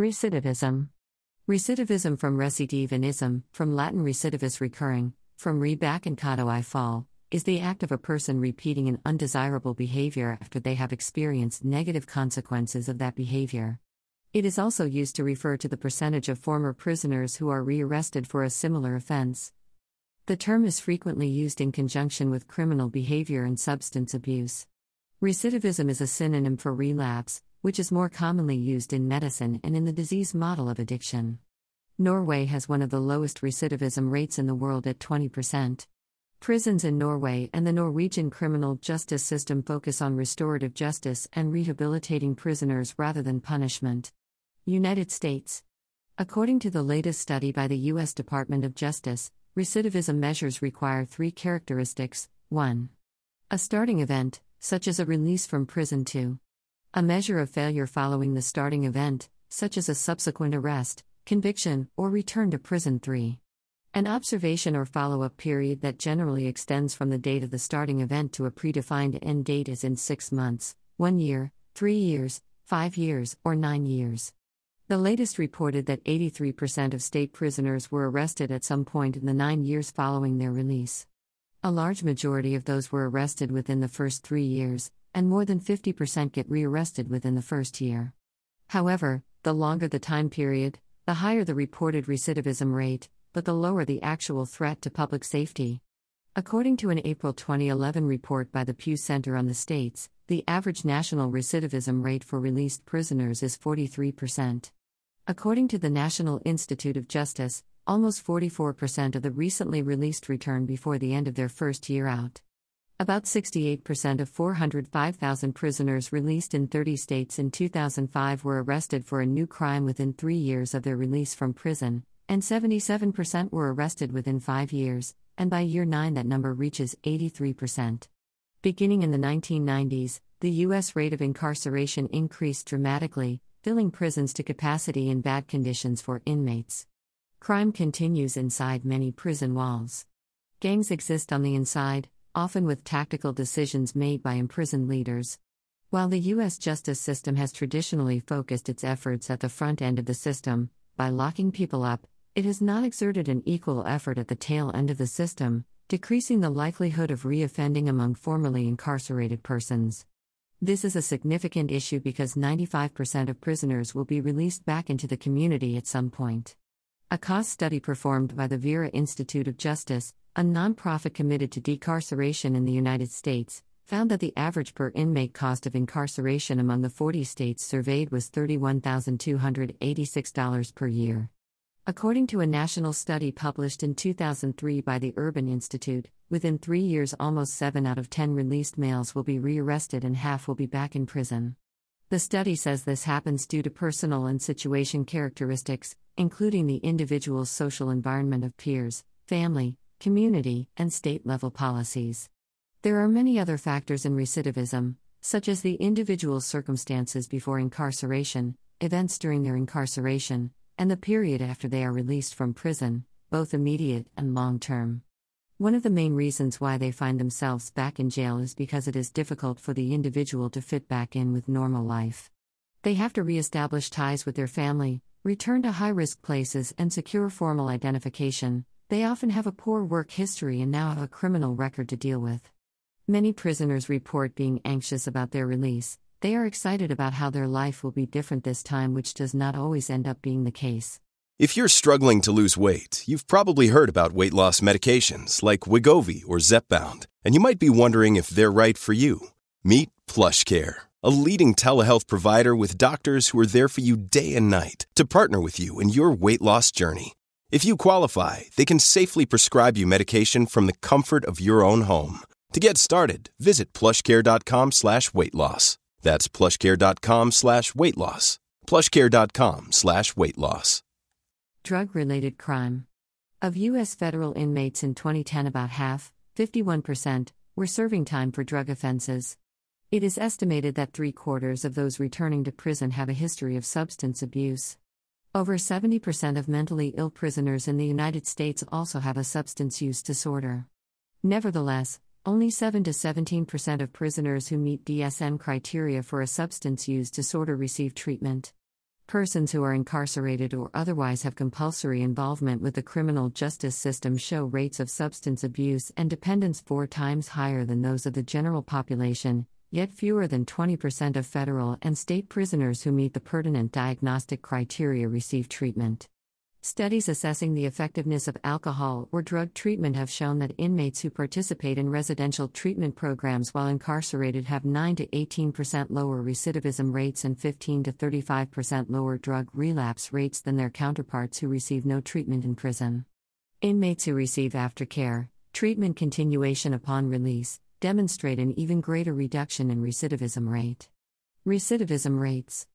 Recidivism. Recidivism from recidivism, from Latin recidivus recurring, from re back and cado I fall, is the act of a person repeating an undesirable behavior after they have experienced negative consequences of that behavior. It is also used to refer to the percentage of former prisoners who are rearrested for a similar offense. The term is frequently used in conjunction with criminal behavior and substance abuse. Recidivism is a synonym for relapse, which is more commonly used in medicine and in the disease model of addiction. Norway has one of the lowest recidivism rates in the world at 20%. Prisons in Norway and the Norwegian criminal justice system focus on restorative justice and rehabilitating prisoners rather than punishment. United States. According to the latest study by the U.S. Department of Justice, recidivism measures require three characteristics 1. A starting event, such as a release from prison, 2. A measure of failure following the starting event, such as a subsequent arrest, conviction, or return to prison, 3. An observation or follow up period that generally extends from the date of the starting event to a predefined end date is in six months, one year, three years, five years, or nine years. The latest reported that 83% of state prisoners were arrested at some point in the nine years following their release. A large majority of those were arrested within the first three years, and more than 50% get rearrested within the first year. However, the longer the time period, the higher the reported recidivism rate, but the lower the actual threat to public safety. According to an April 2011 report by the Pew Center on the States, the average national recidivism rate for released prisoners is 43%. According to the National Institute of Justice, almost 44% of the recently released return before the end of their first year out. About 68% of 405,000 prisoners released in 30 states in 2005 were arrested for a new crime within three years of their release from prison, and 77% were arrested within five years, and by year 9 that number reaches 83%. Beginning in the 1990s, the U.S. rate of incarceration increased dramatically, filling prisons to capacity in bad conditions for inmates. Crime continues inside many prison walls. Gangs exist on the inside, often with tactical decisions made by imprisoned leaders. While the U.S. justice system has traditionally focused its efforts at the front end of the system, by locking people up, it has not exerted an equal effort at the tail end of the system, decreasing the likelihood of reoffending among formerly incarcerated persons. This is a significant issue because 95% of prisoners will be released back into the community at some point. A cost study performed by the Vera Institute of Justice, a nonprofit committed to decarceration in the United States, found that the average per inmate cost of incarceration among the 40 states surveyed was $31,286 per year. According to a national study published in 2003 by the Urban Institute, within three years, almost 7 out of 10 released males will be rearrested and half will be back in prison. The study says this happens due to personal and situation characteristics, including the individual's social environment of peers, family, community, and state level policies. There are many other factors in recidivism, such as the individual's circumstances before incarceration, events during their incarceration, and the period after they are released from prison, both immediate and long term. One of the main reasons why they find themselves back in jail is because it is difficult for the individual to fit back in with normal life. They have to reestablish ties with their family, return to high risk places, and secure formal identification. They often have a poor work history and now have a criminal record to deal with. Many prisoners report being anxious about their release, they are excited about how their life will be different this time, which does not always end up being the case. If you're struggling to lose weight, you've probably heard about weight loss medications like Wegovy or Zepbound, and you might be wondering if they're right for you. Meet PlushCare, a leading telehealth provider with doctors who are there for you day and night to partner with you in your weight loss journey. If you qualify, they can safely prescribe you medication from the comfort of your own home. To get started, visit plushcare.com slash weight loss. That's plushcare.com slash weight loss. Plushcare.com slash weight loss. Drug related crime. Of U.S. federal inmates in 2010, about half, 51%, were serving time for drug offenses. It is estimated that three quarters of those returning to prison have a history of substance abuse. Over 70% of mentally ill prisoners in the United States also have a substance use disorder. Nevertheless, only 7 to 17% of prisoners who meet DSM criteria for a substance use disorder receive treatment. Persons who are incarcerated or otherwise have compulsory involvement with the criminal justice system show rates of substance abuse and dependence four times higher than those of the general population, yet fewer than 20% of federal and state prisoners who meet the pertinent diagnostic criteria receive treatment. Studies assessing the effectiveness of alcohol or drug treatment have shown that inmates who participate in residential treatment programs while incarcerated have 9 to 18% lower recidivism rates and 15 to 35% lower drug relapse rates than their counterparts who receive no treatment in prison. Inmates who receive aftercare, treatment continuation upon release, demonstrate an even greater reduction in recidivism rate. Recidivism rates.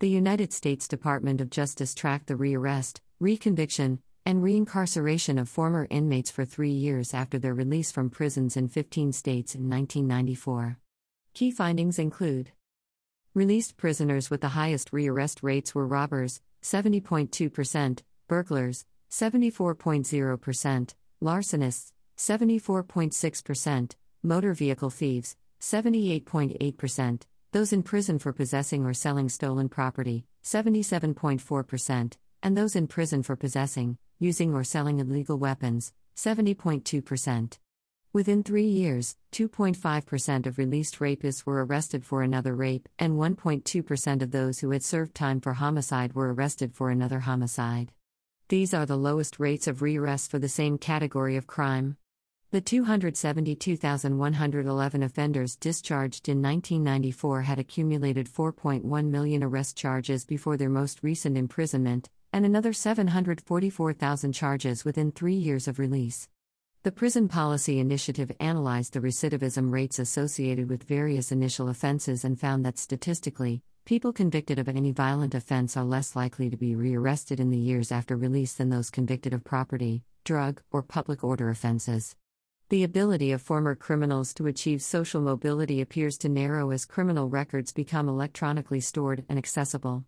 The United States Department of Justice tracked the rearrest, reconviction, and reincarceration of former inmates for three years after their release from prisons in 15 states in 1994. Key findings include Released prisoners with the highest rearrest rates were robbers, 70.2%, burglars, 74.0%, larcenists, 74.6%, motor vehicle thieves, 78.8%, those in prison for possessing or selling stolen property, 77.4%, and those in prison for possessing, using, or selling illegal weapons, 70.2%. Within three years, 2.5% of released rapists were arrested for another rape, and 1.2% of those who had served time for homicide were arrested for another homicide. These are the lowest rates of rearrest for the same category of crime. The 272,111 offenders discharged in 1994 had accumulated 4.1 million arrest charges before their most recent imprisonment, and another 744,000 charges within three years of release. The Prison Policy Initiative analyzed the recidivism rates associated with various initial offenses and found that statistically, people convicted of any violent offense are less likely to be rearrested in the years after release than those convicted of property, drug, or public order offenses. The ability of former criminals to achieve social mobility appears to narrow as criminal records become electronically stored and accessible.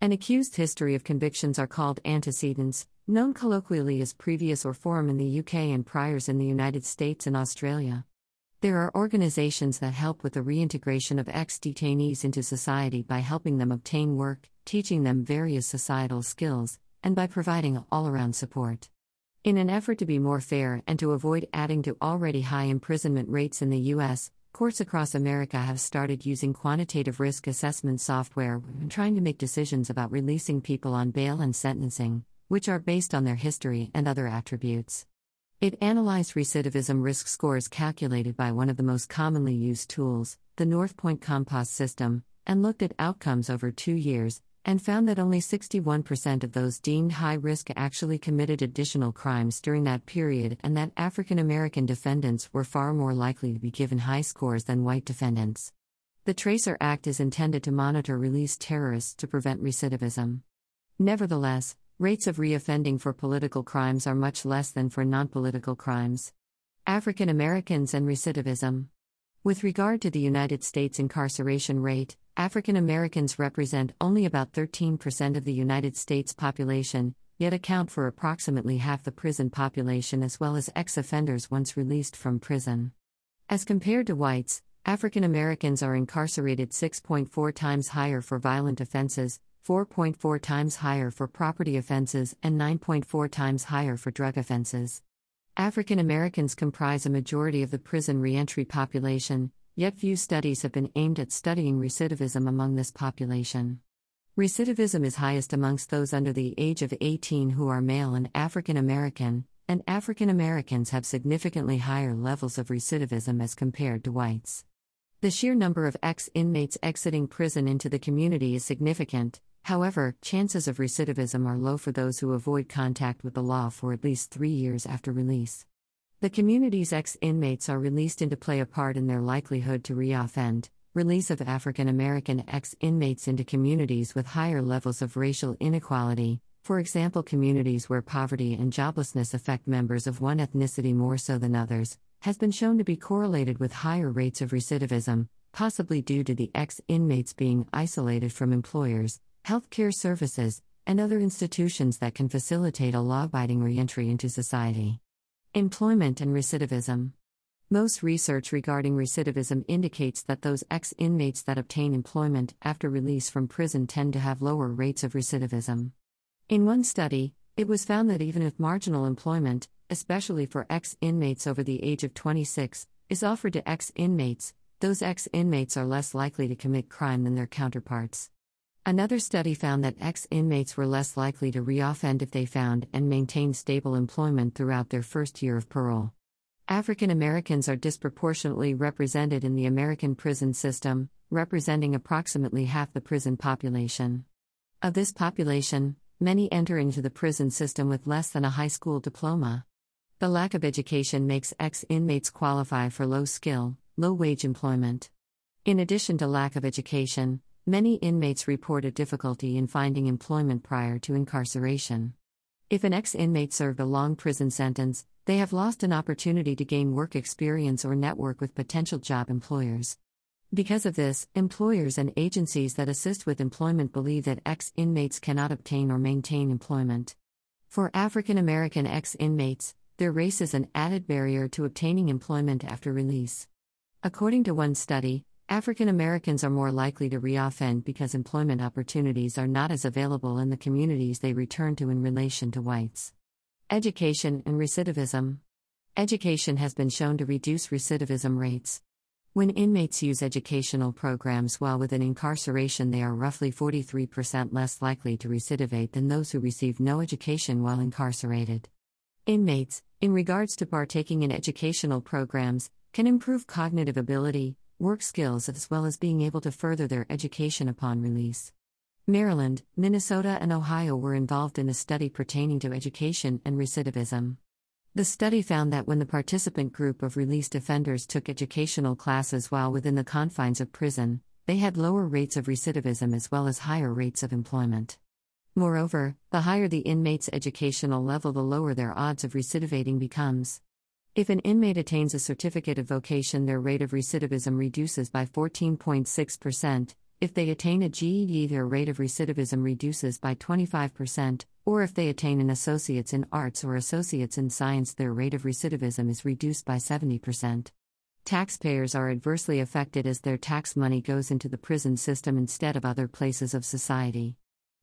An accused history of convictions are called antecedents, known colloquially as previous or form in the UK and priors in the United States and Australia. There are organizations that help with the reintegration of ex detainees into society by helping them obtain work, teaching them various societal skills, and by providing all around support. In an effort to be more fair and to avoid adding to already high imprisonment rates in the U.S., Courts across America have started using quantitative risk assessment software when trying to make decisions about releasing people on bail and sentencing, which are based on their history and other attributes. It analyzed recidivism risk scores calculated by one of the most commonly used tools, the Northpointe Composite system, and looked at outcomes over two years, and found that only 61% of those deemed high risk actually committed additional crimes during that period, and that African American defendants were far more likely to be given high scores than white defendants. The Tracer Act is intended to monitor released terrorists to prevent recidivism. Nevertheless, rates of reoffending for political crimes are much less than for non political crimes. African Americans and recidivism. With regard to the United States incarceration rate, African Americans represent only about 13% of the United States population, yet account for approximately half the prison population as well as ex offenders once released from prison. As compared to whites, African Americans are incarcerated 6.4 times higher for violent offenses, 4.4 times higher for property offenses, and 9.4 times higher for drug offenses. African Americans comprise a majority of the prison reentry population, yet few studies have been aimed at studying recidivism among this population. Recidivism is highest amongst those under the age of 18 who are male and African American, and African Americans have significantly higher levels of recidivism as compared to whites. The sheer number of ex inmates exiting prison into the community is significant, however, chances of recidivism are low for those who avoid contact with the law for at least three years after release. The community's ex inmates are released into play a part in their likelihood to reoffend. Release of African American ex inmates into communities with higher levels of racial inequality, for example, communities where poverty and joblessness affect members of one ethnicity more so than others, has been shown to be correlated with higher rates of recidivism, possibly due to the ex inmates being isolated from employers, healthcare services, and other institutions that can facilitate a law abiding reentry into society. Employment and recidivism. Most research regarding recidivism indicates that those ex inmates that obtain employment after release from prison tend to have lower rates of recidivism. In one study, it was found that even if marginal employment, especially for ex inmates over the age of 26, is offered to ex inmates, those ex inmates are less likely to commit crime than their counterparts. Another study found that ex inmates were less likely to reoffend if they found and maintained stable employment throughout their first year of parole. African Americans are disproportionately represented in the American prison system, representing approximately half the prison population. Of this population, many enter into the prison system with less than a high school diploma. The lack of education makes ex inmates qualify for low skill, low wage employment. In addition to lack of education, many inmates report a difficulty in finding employment prior to incarceration. If an ex inmate served a long prison sentence, they have lost an opportunity to gain work experience or network with potential job employers. Because of this, employers and agencies that assist with employment believe that ex inmates cannot obtain or maintain employment. For African American ex inmates, their race is an added barrier to obtaining employment after release. According to one study, African Americans are more likely to reoffend because employment opportunities are not as available in the communities they return to in relation to whites. Education and recidivism. Education has been shown to reduce recidivism rates. When inmates use educational programs while within incarceration, they are roughly 43% less likely to recidivate than those who receive no education while incarcerated. Inmates, in regards to partaking in educational programs, can improve cognitive ability, work skills, as well as being able to further their education upon release. Maryland, Minnesota, and Ohio were involved in a study pertaining to education and recidivism. The study found that when the participant group of released offenders took educational classes while within the confines of prison, they had lower rates of recidivism as well as higher rates of employment. Moreover, the higher the inmate's educational level, the lower their odds of recidivating becomes. If an inmate attains a certificate of vocation, their rate of recidivism reduces by 14.6%, if they attain a GED, their rate of recidivism reduces by 25%, or if they attain an associate's in arts or associate's in science, their rate of recidivism is reduced by 70%. Taxpayers are adversely affected as their tax money goes into the prison system instead of other places of society.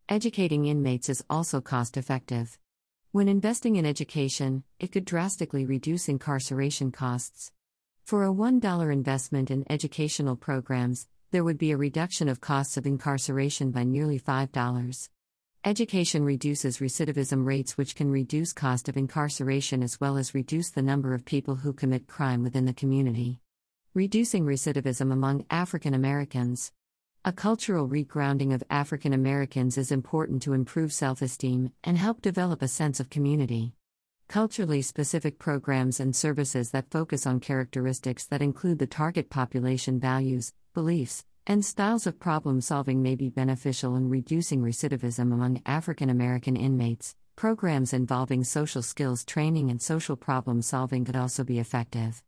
Educating inmates is also cost effective. When investing in education, it could drastically reduce incarceration costs. For a $1 investment in educational programs, there would be a reduction of costs of incarceration by nearly $5. Education reduces recidivism rates, which can reduce cost of incarceration as well as reduce the number of people who commit crime within the community. Reducing recidivism among African Americans. A cultural regrounding of African Americans is important to improve self esteem and help develop a sense of community. Culturally specific programs and services that focus on characteristics that include the target population values, beliefs, and styles of problem solving may be beneficial in reducing recidivism among African American inmates. Programs involving social skills training and social problem solving could also be effective.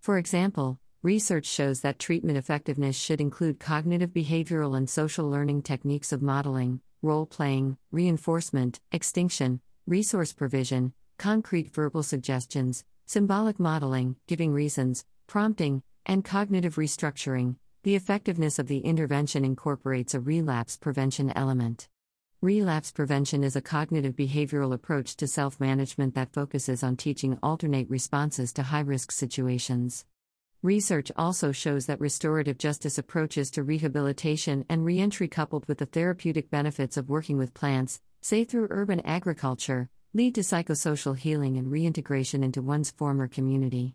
For example, research shows that treatment effectiveness should include cognitive behavioral and social learning techniques of modeling, role playing, reinforcement, extinction, resource provision, concrete verbal suggestions, symbolic modeling, giving reasons, prompting, and cognitive restructuring. The effectiveness of the intervention incorporates a relapse prevention element. Relapse prevention is a cognitive behavioral approach to self management that focuses on teaching alternate responses to high risk situations. Research also shows that restorative justice approaches to rehabilitation and reentry, coupled with the therapeutic benefits of working with plants, say through urban agriculture, lead to psychosocial healing and reintegration into one's former community.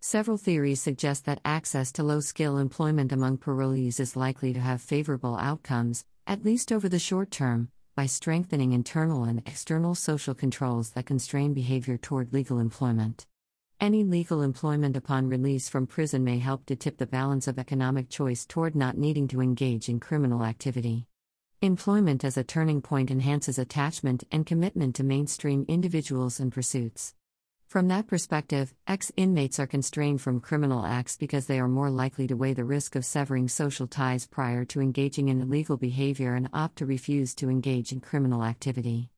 Several theories suggest that access to low skill employment among parolees is likely to have favorable outcomes, at least over the short term, by strengthening internal and external social controls that constrain behavior toward legal employment. Any legal employment upon release from prison may help to tip the balance of economic choice toward not needing to engage in criminal activity. Employment as a turning point enhances attachment and commitment to mainstream individuals and pursuits. From that perspective, ex inmates are constrained from criminal acts because they are more likely to weigh the risk of severing social ties prior to engaging in illegal behavior and opt to refuse to engage in criminal activity.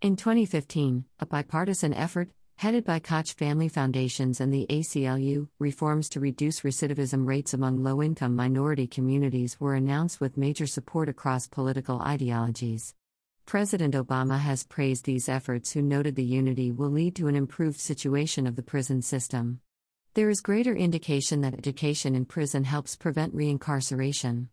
In 2015, a bipartisan effort, Headed by Koch Family Foundations and the ACLU, reforms to reduce recidivism rates among low income minority communities were announced with major support across political ideologies. President Obama has praised these efforts, who noted the unity will lead to an improved situation of the prison system. There is greater indication that education in prison helps prevent reincarceration.